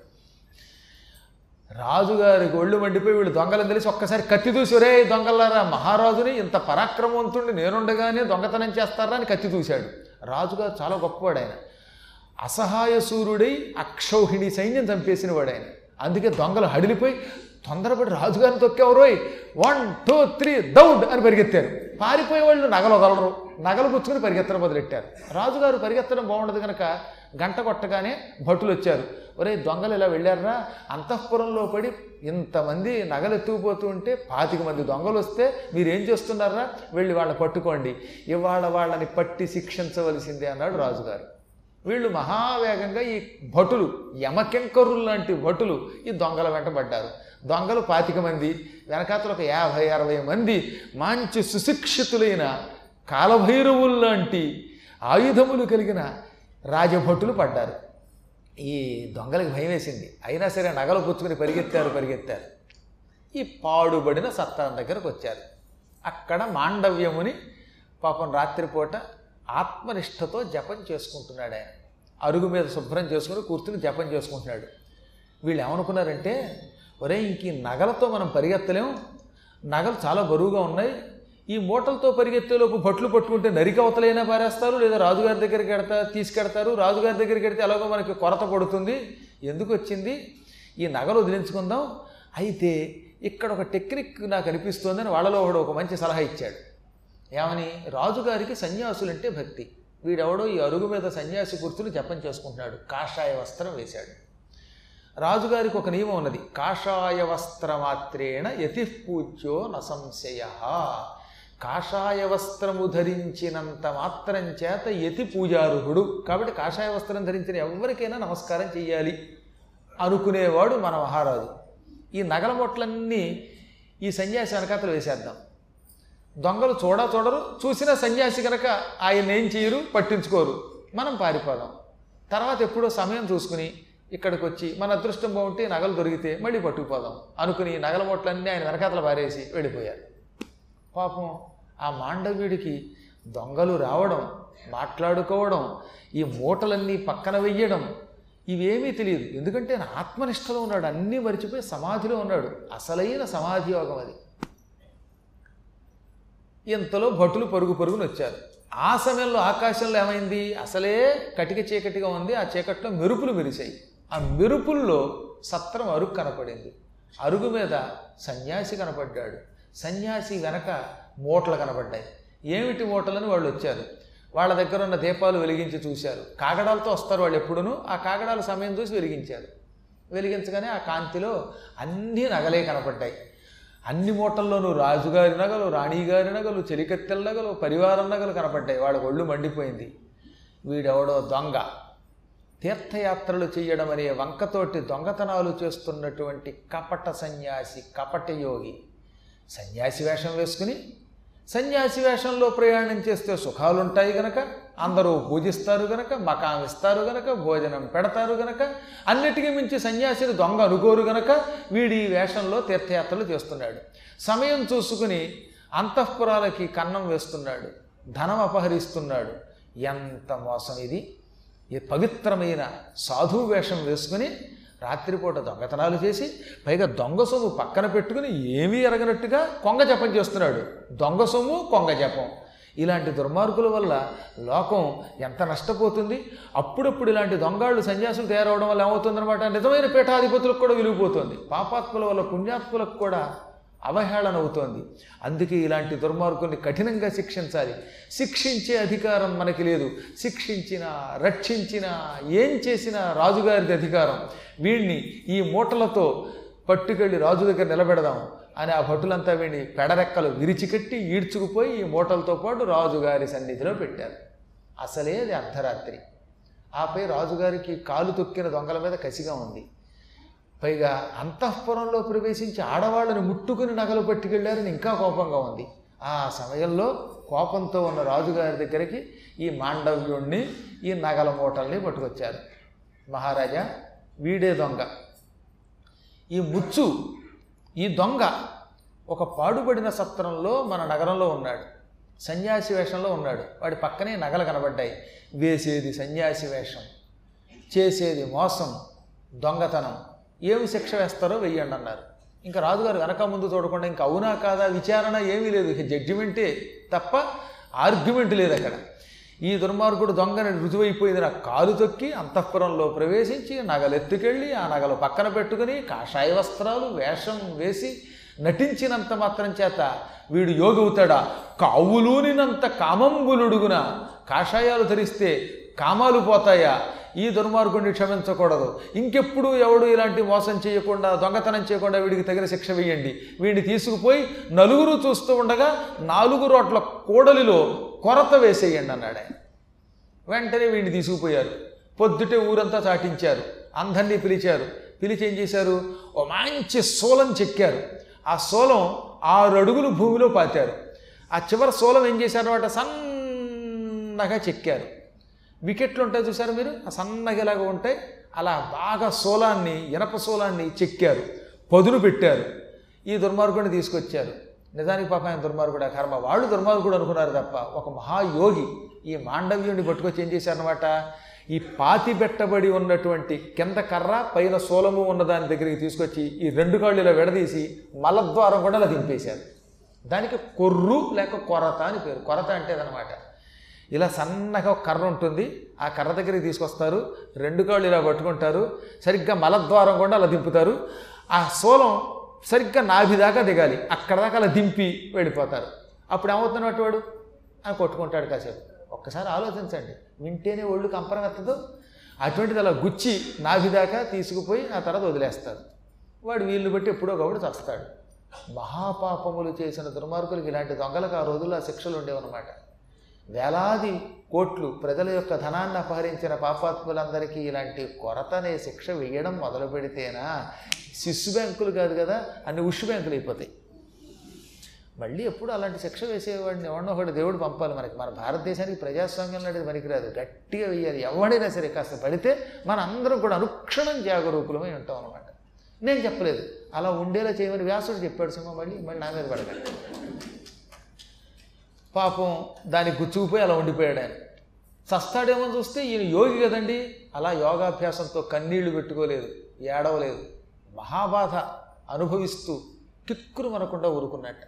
రాజుగారికి ఒళ్ళు మండిపోయి వీళ్ళు దొంగలని తెలిసి ఒక్కసారి కత్తి దూసిరే దొంగలారా మహారాజుని ఇంత పరాక్రమవంతుడిని నేనుండగానే దొంగతనం చేస్తారా? అని కత్తి దూశాడు రాజుగారు చాలా గొప్పవాడు ఆయన. అసహాయ సూర్యుడై అక్షౌహిణి సైన్యం చంపేసిన వాడు ఆయన. అందుకే దొంగలు హడిలిపోయి తొందరపడి రాజుగారిని తొక్కేవరోయ్ వన్ టూ త్రీ దౌడ్ అని పరిగెత్తారు. పారిపోయే వాళ్ళు నగలు వదలరు నగలు పుచ్చుకొని పరిగెత్తడం మొదలెట్టారు. రాజుగారు పరిగెత్తడం బాగుండదు కనుక గంట కొట్టగానే భటులు వచ్చారు. ఒరే దొంగలు ఇలా వెళ్ళారా అంతఃపురంలో పడి ఇంతమంది నగలు ఎత్తుకుపోతూ ఉంటే పాతిక మంది దొంగలు వస్తే మీరు ఏం చేస్తున్నారా? వెళ్ళి వాళ్ళని పట్టుకోండి. ఇవాళ వాళ్ళని పట్టి శిక్షించవలసిందే అన్నాడు రాజుగారు. వీళ్ళు మహావేగంగా ఈ భటులు యమకెంకరులు లాంటి భటులు ఈ దొంగల వెంటబడ్డారు దొంగలు పాతిక మంది వెనకాతలు ఒక యాభై అరవై మంది మంచి సుశిక్షితులైన కాలభైరవుల్లాంటి ఆయుధములు కలిగిన రాజభటులు పడ్డారు. ఈ దొంగలకు భయం వేసింది. అయినా సరే నగలు పుచ్చుకుని పరిగెత్తారు పరిగెత్తారు. ఈ పాడుబడిన సత్తాన దగ్గరకు వచ్చారు. అక్కడ మాండవ్యముని పాపం రాత్రిపూట ఆత్మనిష్టతో జపం చేసుకుంటున్నాడు ఆయన. అరుగు మీద శుభ్రం చేసుకుని కూర్చుని జపం చేసుకుంటున్నాడు. వీళ్ళు ఏమనుకున్నారంటే ఒరే ఇంక ఈ నగలతో మనం పరిగెత్తలేం. నగలు చాలా బరువుగా ఉన్నాయి. ఈ మూటలతో పరిగెత్తేలోపు భట్లు పట్టుకుంటే నరికి అవతలైనా పారేస్తారు లేదా రాజుగారి దగ్గరికి ఎడతా తీసుకెడతారు. రాజుగారి దగ్గరికి ఎడితే ఎలాగో మనకి కొరత పడుతుంది. ఎందుకు వచ్చింది? ఈ నగలు వదిలించుకుందాం. అయితే ఇక్కడ ఒక టెక్నిక్ నాకు అనిపిస్తోందని వాళ్ళలో ఒకడు ఒక మంచి సలహా ఇచ్చాడు. ఏమని? రాజుగారికి సన్యాసులంటే భక్తి. వీడెవడో ఈ అరుగు మీద సన్యాసి కూర్చుని జపం చేసుకుంటున్నాడు. కాషాయ వస్త్రం వేశాడు. రాజుగారికి ఒక నియమం ఉన్నది. కాషాయ వస్త్రమాత్రేణ యతి పూజ్యో నసంశయ కాషాయ వస్త్రము ధరించినంత మాత్రం చేత యతి పూజారుహుడు. కాబట్టి కాషాయ వస్త్రం ధరించిన ఎవరికైనా నమస్కారం చెయ్యాలి అనుకునేవాడు మన మహారాజు. ఈ నగల మొట్లన్నీ ఈ సన్యాసి వెనకాతలు వేసేద్దాం. దొంగలు చూడా చూడరు చూసిన సన్యాసి కనుక ఆయన ఏం చేయరు పట్టించుకోరు. మనం పారిపోదాం. తర్వాత ఎప్పుడో సమయం చూసుకుని ఇక్కడికి వచ్చి మన అదృష్టం బాగుంటే నగలు దొరికితే మళ్ళీ పట్టుకుపోదాం అనుకుని నగల మొట్లన్నీ ఆయన వెనకాతల పారేసి వెళ్ళిపోయారు. పాపం ఆ మాండవ్యుడికి దొంగలు రావడం మాట్లాడుకోవడం ఈ మూటలన్నీ పక్కన వెయ్యడం ఇవేమీ తెలియదు. ఎందుకంటే ఆయన ఆత్మనిష్టలో ఉన్నాడు అన్నీ మరిచిపోయి సమాధిలో ఉన్నాడు. అసలైన సమాధి యోగం అది. ఇంతలో భటులు పరుగు పరుగును వచ్చారు. ఆ సమయంలో ఆకాశంలో ఏమైంది? అసలే కటిక చీకటిగా ఉంది. ఆ చీకట్లో మెరుపులు మెరిశాయి. ఆ మెరుపుల్లో సత్రం అరుగు కనపడింది. అరుగు మీద సన్యాసి కనపడ్డాడు. సన్యాసి వెనక మూటలు కనపడ్డాయి. ఏమిటి మూటలని వాళ్ళు వచ్చారు? వాళ్ళ దగ్గర ఉన్న దీపాలు వెలిగించి చూశారు. కాగడాలతో వస్తారు వాళ్ళు ఎప్పుడునూ. ఆ కాగడాల సమయం చూసి వెలిగించారు. వెలిగించగానే ఆ కాంతిలో అన్నీ నగలే కనపడ్డాయి. అన్ని మూటల్లోనూ రాజుగారి నగలు రాణిగారి నగలు చెలికత్తెల నగలు పరివారం నగలు కనపడ్డాయి. వాళ్ళ ఒళ్ళు మండిపోయింది. వీడెవడో దొంగ. తీర్థయాత్రలు చేయడం అనే వంకతోటి దొంగతనాలు చేస్తున్నటువంటి కపట సన్యాసి కపట యోగి. సన్యాసి వేషం వేసుకుని సన్యాసి వేషంలో ప్రయాణం చేస్తే సుఖాలుంటాయి గనక అందరూ పూజిస్తారు గనక మకాం ఇస్తారు గనక భోజనం పెడతారు గనక అన్నిటికీ మించి సన్యాసిని దొంగ అనుకోరు గనక వీడి వేషంలో తీర్థయాత్రలు చేస్తున్నాడు. సమయం చూసుకుని అంతఃపురాలకి కన్నం వేస్తున్నాడు ధనం అపహరిస్తున్నాడు. ఎంత మోసం ఇది! ఈ పవిత్రమైన సాధువు వేషం వేసుకుని రాత్రిపూట దొంగతనాలు చేసి పైగా దొంగ సొమ్ము పక్కన పెట్టుకుని ఏమీ ఎరగనట్టుగా కొంగ జపం చేస్తున్నాడు. దొంగ సొమ్ము కొంగ జపం. ఇలాంటి దుర్మార్గుల వల్ల లోకం ఎంత నష్టపోతుంది? అప్పుడప్పుడు ఇలాంటి దొంగాళ్ళు సన్యాసులు తయారవడం వల్ల ఏమవుతుందన్నమాట? నిజమైన పీఠాధిపతులకు కూడా విలువపోతుంది. పాపాత్ముల వల్ల పుణ్యాత్ములకు కూడా అవహేళన అవుతోంది. అందుకే ఇలాంటి దుర్మార్గుల్ని కఠినంగా శిక్షించాలి. శిక్షించే అధికారం మనకి లేదు. శిక్షించిన రక్షించిన ఏం చేసినా రాజుగారిది అధికారం. వీడిని ఈ మూటలతో పట్టుకెళ్ళి రాజు దగ్గర నిలబెడదాం అని ఆ భటులంతా వీడిని పెడరెక్కలు విరిచికట్టి ఈడ్చుకుపోయి ఈ మూటలతో పాటు రాజుగారి సన్నిధిలో పెట్టారు. అసలే అది అర్ధరాత్రి. ఆపై రాజుగారికి కాలు తొక్కిన దొంగల మీద కసిగా ఉంది. పైగా అంతఃపురంలో ప్రవేశించి ఆడవాళ్ళని ముట్టుకుని నగలు పట్టుకెళ్ళారని ఇంకా కోపంగా ఉంది. ఆ సమయంలో కోపంతో ఉన్న రాజుగారి దగ్గరికి ఈ మాండవ్యుణ్ణి ఈ నగల మూటల్ని పట్టుకొచ్చారు. మహారాజా వీడే దొంగ. ఈ ముచ్చు ఈ దొంగ ఒక పాడుబడిన సత్రంలో మన నగరంలో ఉన్నాడు. సన్యాసి వేషంలో ఉన్నాడు. వాడి పక్కనే నగలు కనబడ్డాయి. వేసేది సన్యాసి వేషం చేసేది మోసం దొంగతనం. ఏమి శిక్ష వేస్తారో వెయ్యండి అన్నారు. ఇంకా రాజుగారు వెనక ముందు చూడకుండా ఇంకా అవునా కాదా? విచారణ ఏమీ లేదు. జడ్జిమెంటే తప్ప ఆర్గ్యుమెంట్ లేదు అక్కడ. ఈ దుర్మార్గుడు దొంగని రుజువైపోయింది. నా కాలు తొక్కి అంతఃపురంలో ప్రవేశించి నగలు ఎత్తుకెళ్ళి ఆ నగలు పక్కన పెట్టుకుని కాషాయ వస్త్రాలు వేషం వేసి నటించినంత మాత్రం చేత వీడు యోగవుతాడా? కావులూనినంత కామంబులుడుగున? కాషాయాలు ధరిస్తే కామాలు పోతాయా? ఈ దుర్మార్గుడిని క్షమించకూడదు. ఇంకెప్పుడు ఎవడు ఇలాంటి మోసం చేయకుండా దొంగతనం చేయకుండా వీడికి తగిన శిక్ష వేయండి. వీడిని తీసుకుపోయి నలుగురు చూస్తూ ఉండగా నాలుగు రోట్ల కూడలిలో కొరత వేసేయండి అన్నాడే వెంటనే వీడిని తీసుకుపోయారు. పొద్దుటే ఊరంతా చాటించారు. అందరినీ పిలిచారు. పిలిచి ఏం చేశారు? ఓ మంచి సోలం చెక్కారు. ఆ సోలం ఆరు అడుగులు భూమిలో పాతారు. ఆ చివరి సోలం ఏం చేశారు అంటే సన్నగా చెక్కారు. వికెట్లు ఉంటాయి చూసారు మీరు? ఆ సన్నగిలాగా ఉంటాయి అలా బాగా సోలాన్ని ఇనప సోలాన్ని చెక్కారు. పదును పెట్టారు. ఈ దుర్మార్గుడిని తీసుకొచ్చారు. నిజానికి పాప ఆయన దుర్మార్గుడు ఆ కర్మ వాళ్ళు దుర్మార్గుడు అనుకున్నారు తప్ప ఒక మహాయోగి ఈ మాండవ్యుడిని పట్టుకొచ్చి ఏం చేశారనమాట ఈ పాతి పెట్టబడి ఉన్నటువంటి కింద కర్ర పైన సోలము ఉన్న దాని దగ్గరికి తీసుకొచ్చి ఈ రెండు కాళ్ళు ఇలా విడదీసి మలద్వారం కూడా ఇలా దింపేశారు. దానికి కొర్రు లేక కొరత అని పేరు. కొరత అంటే అదనమాట ఇలా సన్నగా ఒక కర్ర ఉంటుంది. ఆ కర్ర దగ్గరికి తీసుకొస్తారు. రెండు కాళ్ళు ఇలా పట్టుకుంటారు. సరిగ్గా మలద్వారం కూడా అలా దింపుతారు. ఆ సోలం సరిగ్గా నాభి దాకా దిగాలి. అక్కడ దాకా అలా దింపి వెళ్ళిపోతారు. అప్పుడు ఏమవుతున్నట్టు వాడు? అని కొట్టుకుంటాడు కాసేపు. ఒక్కసారి ఆలోచించండి. వింటేనే ఒళ్ళు కంపరం ఎత్తదు. అటువంటిది అలా గుచ్చి నాభి దాకా తీసుకుపోయి ఆ తర్వాత వదిలేస్తారు. వాడు వీళ్ళు బట్టి ఎప్పుడో ఒకప్పుడు చస్తాడు. మహాపాపములు చేసిన దుర్మార్గులకి ఇలాంటి దొంగలకు ఆ రోజుల్లో ఆ శిక్షలు ఉండేవన్నమాట. వేలాది కోట్లు ప్రజల యొక్క ధనాన్ని అపహరించిన పాపాత్ములందరికీ ఇలాంటి కొరతనే శిక్ష వేయడం మొదలు పెడితేనా? శిశు బ్యాంకులు కాదు కదా అన్ని ఉష్ బ్యాంకులు అయిపోతాయి. మళ్ళీ ఎప్పుడు అలాంటి శిక్ష వేసేవాడిని ఎవడో ఒకటి దేవుడు పంపాలి మనకి. మన భారతదేశానికి ప్రజాస్వామ్యం లాంటిది పనికిరాదు. గట్టిగా వేయాలి. ఎవడైనా సరే కాస్త పడితే మన అందరం కూడా అనుక్షణం జాగరూకులమై ఉంటాం అనమాట నేను చెప్పలేదు. అలా ఉండేలా చేయమని వ్యాసుడు చెప్పాడు సింహ మళ్ళీ మళ్ళీ నా మీద పడగలి పాపం దానికి గుచ్చుకుపోయి అలా ఉండిపోయాడు ఆయన. చస్తాడేమో చూస్తే ఈయన యోగి కదండి. అలా యోగాభ్యాసంతో కన్నీళ్ళు పెట్టుకోలేదు ఏడవలేదు. మహాబాధ అనుభవిస్తూ కిక్కురు మనకుండా ఊరుకున్నట్ట.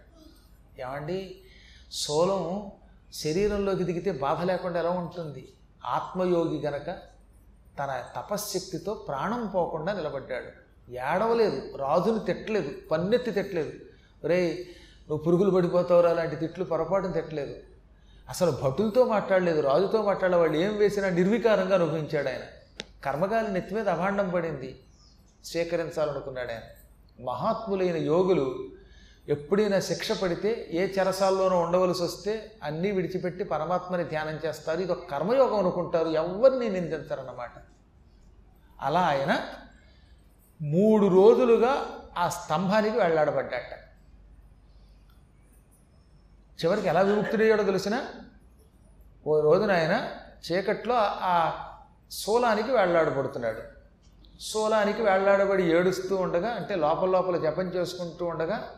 ఏమండి? సోలం శరీరంలోకి దిగితే బాధ లేకుండా ఎలా ఉంటుంది? ఆత్మయోగి గనక తన తపశ్శక్తితో ప్రాణం పోకుండా నిలబడ్డాడు. ఏడవలేదు రాజుని తిట్టలేదు పన్నెత్తి తిట్టలేదు. రే నువ్వు పురుగులు పడిపోతావురా అలాంటి తిట్లు పొరపాటును తిట్టలేదు. అసలు భటులతో మాట్లాడలేదు రాజుతో మాట్లాడే వాళ్ళు ఏం వేసినా నిర్వికారంగా అనుభవించాడు ఆయన. కర్మగాలి నెత్తి మీద అభాండం పడింది. స్వీకరించాలనుకున్నాడు ఆయన. మహాత్ములైన యోగులు ఎప్పుడైనా శిక్ష పడితే ఏ చెరసాల్లోనూ ఉండవలసి వస్తే అన్నీ విడిచిపెట్టి పరమాత్మని ధ్యానం చేస్తారు. ఇది ఒక కర్మయోగం అనుకుంటారు. ఎవరిని నిందించరన్నమాట. అలా ఆయన మూడు రోజులుగా ఆ స్తంభానికి వెళ్ళాడబడ్డాట చివరికి ఎలా విముక్తుడయ్యాడో తెలిసిన? ఓ రోజున ఆయన చీకట్లో ఆ శూలానికి వేళ్ళాడబడుతున్నాడు. శూలానికి వేళ్ళాడబడి ఏడుస్తూ ఉండగా అంటే లోపల లోపల జపం చేసుకుంటూ ఉండగా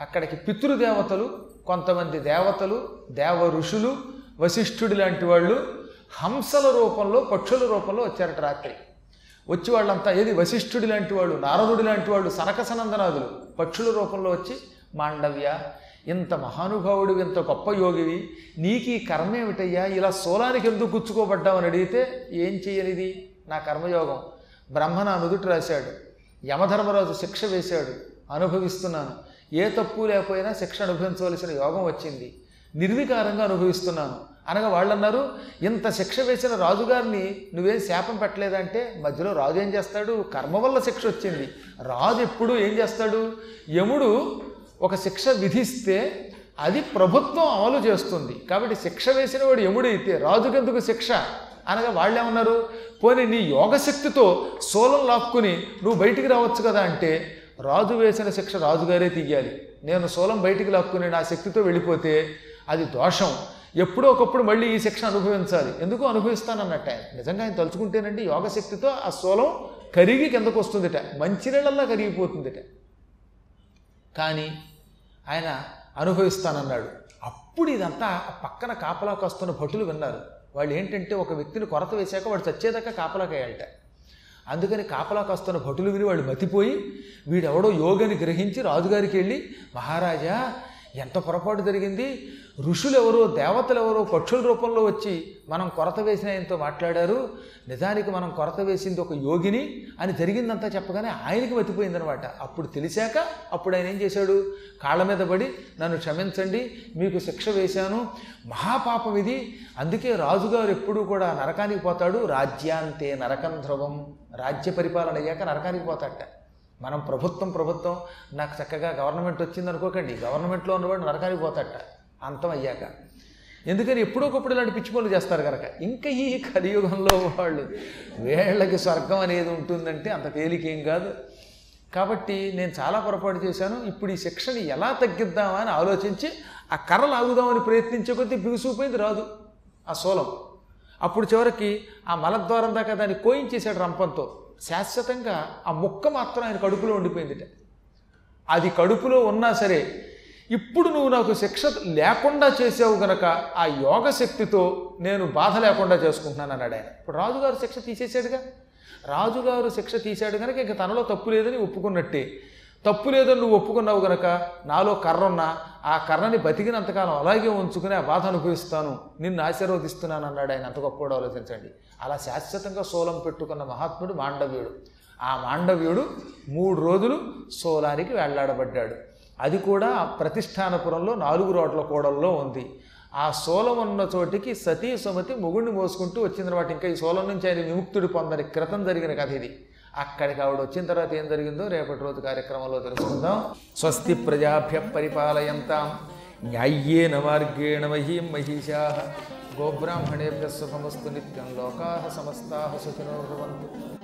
అక్కడికి పితృదేవతలు కొంతమంది దేవతలు దేవ ఋషులు వశిష్ఠుడి లాంటి వాళ్ళు హంసల రూపంలో పక్షుల రూపంలో వచ్చారట రాత్రి. వచ్చి వాళ్ళంతా ఏది? వశిష్ఠుడి లాంటి వాళ్ళు నారదుడి లాంటి వాళ్ళు సనకసనందనాథులు పక్షుల రూపంలో వచ్చి మాండవ్య ఇంత మహానుభావుడు ఇంత గొప్ప యోగివి నీకు ఈ కర్మ ఏమిటయ్యా ఇలా సోలానికి ఎందుకు గుచ్చుకోబడ్డామని అడిగితే ఏం చేయనిది నా కర్మయోగం. బ్రహ్మ నా నుదుటి రాశాడు. యమధర్మరాజు శిక్ష వేశాడు. అనుభవిస్తున్నాను. ఏ తప్పు లేకపోయినా శిక్ష అనుభవించవలసిన యోగం వచ్చింది. నిర్వికారంగా అనుభవిస్తున్నాను. అనగా వాళ్ళన్నారు ఇంత శిక్ష వేసిన రాజుగారిని నువ్వేం శాపం పెట్టలేదంటే మధ్యలో రాజు ఏం చేస్తాడు? కర్మ వల్ల శిక్ష వచ్చింది. రాజు ఎప్పుడు ఏం చేస్తాడు? యముడు ఒక శిక్ష విధిస్తే అది ప్రభుత్వం అమలు చేస్తుంది. కాబట్టి శిక్ష వేసిన వాడు ఎముడైతే రాజుకెందుకు శిక్ష? అనగా వాళ్ళేమన్నారు? పోనీ నీ యోగశక్తితో సోలం లాక్కుని నువ్వు బయటికి రావచ్చు కదా అంటే రాజు వేసిన శిక్ష రాజుగారే తీయాలి. నేను సోలం బయటికి లాక్కుని నా శక్తితో వెళ్ళిపోతే అది దోషం. ఎప్పుడో ఒకప్పుడు మళ్ళీ ఈ శిక్ష అనుభవించాలి. ఎందుకు అనుభవిస్తానన్నట్ట? నిజంగా ఆయన తలుచుకుంటేనండి యోగశక్తితో ఆ సోలం కరిగి కిందకు వస్తుందిట మంచినీళ్ళల్లా కరిగిపోతుందిట. కానీ ఆయన అనుభవిస్తానన్నాడు. అప్పుడు ఇదంతా పక్కన కాపలాకు వస్తున్న భటులు విన్నారు. వాళ్ళు ఏంటంటే ఒక వ్యక్తిని కొరత వేశాక వాడు చచ్చేదాకా కాపలాకయ్యాలట అందుకని కాపలా వస్తున్న భటులు విని వాళ్ళు మతిపోయి వీడెవడో యోగని గ్రహించి రాజుగారికి వెళ్ళి మహారాజా ఎంత పొరపాటు జరిగింది? ఋషులు ఎవరో దేవతలు ఎవరో పక్షుల రూపంలో వచ్చి మనం కొరత వేసిన ఆయనతో మాట్లాడారు. నిజానికి మనం కొరత వేసింది ఒక యోగిని అని జరిగిందంతా చెప్పగానే ఆయనకి మతిపోయిందనమాట అప్పుడు తెలిసాక అప్పుడు ఆయన ఏం చేశాడు? కాళ్ళ మీద పడి నన్ను క్షమించండి మీకు శిక్ష వేశాను. మహాపాపం ఇది. అందుకే రాజుగారు ఎప్పుడూ కూడా నరకానికి పోతాడు. రాజ్యాంతే నరకం ధ్రువం. రాజ్య పరిపాలన అయ్యాక నరకానికి పోతాడట. మనం ప్రభుత్వం ప్రభుత్వం నాకు చక్కగా గవర్నమెంట్ వచ్చింది అనుకోకండి గవర్నమెంట్లో ఉన్నవాడు నరకానికి పోతాడట. అంతం అయ్యాక ఎందుకని ఎప్పుడో ఒకప్పుడు ఇలాంటి పిచ్చి పనులు చేస్తారు కనుక ఇంకా ఈ కలియుగంలో వాళ్ళు వేళ్ళకి స్వర్గం అనేది ఉంటుందంటే అంత తేలికేం కాదు. కాబట్టి నేను చాలా పొరపాటు చేశాను. ఇప్పుడు ఈ శిక్షని ఎలా తగ్గిద్దామా అని ఆలోచించి ఆ కర్ర లాగుదామని ప్రయత్నించే కొద్దీ బిగుసుకుపోయింది రాదు ఆ సోలం. అప్పుడు చివరికి ఆ మలద్వారం దాకా దాన్ని కోయించేశాడు రంపంతో. శాశ్వతంగా ఆ ముక్క మాత్రం ఆయన కడుపులో ఉండిపోయిందిట. అది కడుపులో ఉన్నా సరే ఇప్పుడు నువ్వు నాకు శిక్ష లేకుండా చేసావు గనక ఆ యోగ శక్తితో నేను బాధ లేకుండా చేసుకుంటున్నాను అన్నాడు ఆయన. ఇప్పుడు రాజుగారు శిక్ష తీసేసాడుగా రాజుగారు శిక్ష తీశాడు కనుక ఇంక తనలో తప్పు లేదని ఒప్పుకున్నట్టే. తప్పు లేదని నువ్వు ఒప్పుకున్నావు గనక నాలో కర్ర ఉన్నా ఆ కర్రని బతికినంతకాలం అలాగే ఉంచుకుని ఆ బాధ అనుభవిస్తాను. నిన్ను ఆశీర్వదిస్తున్నాను అన్నాడు ఆయన. అంత గొప్ప ఆలోచించండి. అలా శాశ్వతంగా సోలం పెట్టుకున్న మహాత్ముడు మాండవ్యుడు. ఆ మాండవ్యుడు మూడు రోజులు సోలానికి వెళ్ళాడబడ్డాడు అది కూడా ప్రతిష్టానపురంలో నాలుగు రోడ్ల కూడల్లో ఉంది. ఆ సోలం ఉన్న చోటికి సతీ సుమతి మొగుడిని మోసుకుంటూ వచ్చిందనమాట ఇంకా ఈ సోలం నుంచి ఆయన విముక్తుడు పొందని క్రితం జరిగిన కథ ఇది. అక్కడికి ఆవిడ వచ్చిన తర్వాత ఏం జరిగిందో రేపటి రోజు కార్యక్రమంలో తెలుసుకుందాం. స్వస్తి ప్రజాభ్య పరిపాలయంతాం. న్యాయ్యేన మార్గేణ మహీం మహిషా. గోబ్రాహ్మణేభ్య సుఖమస్తు నిత్యం లోకా సమస్తా సుఖినో భవంతు.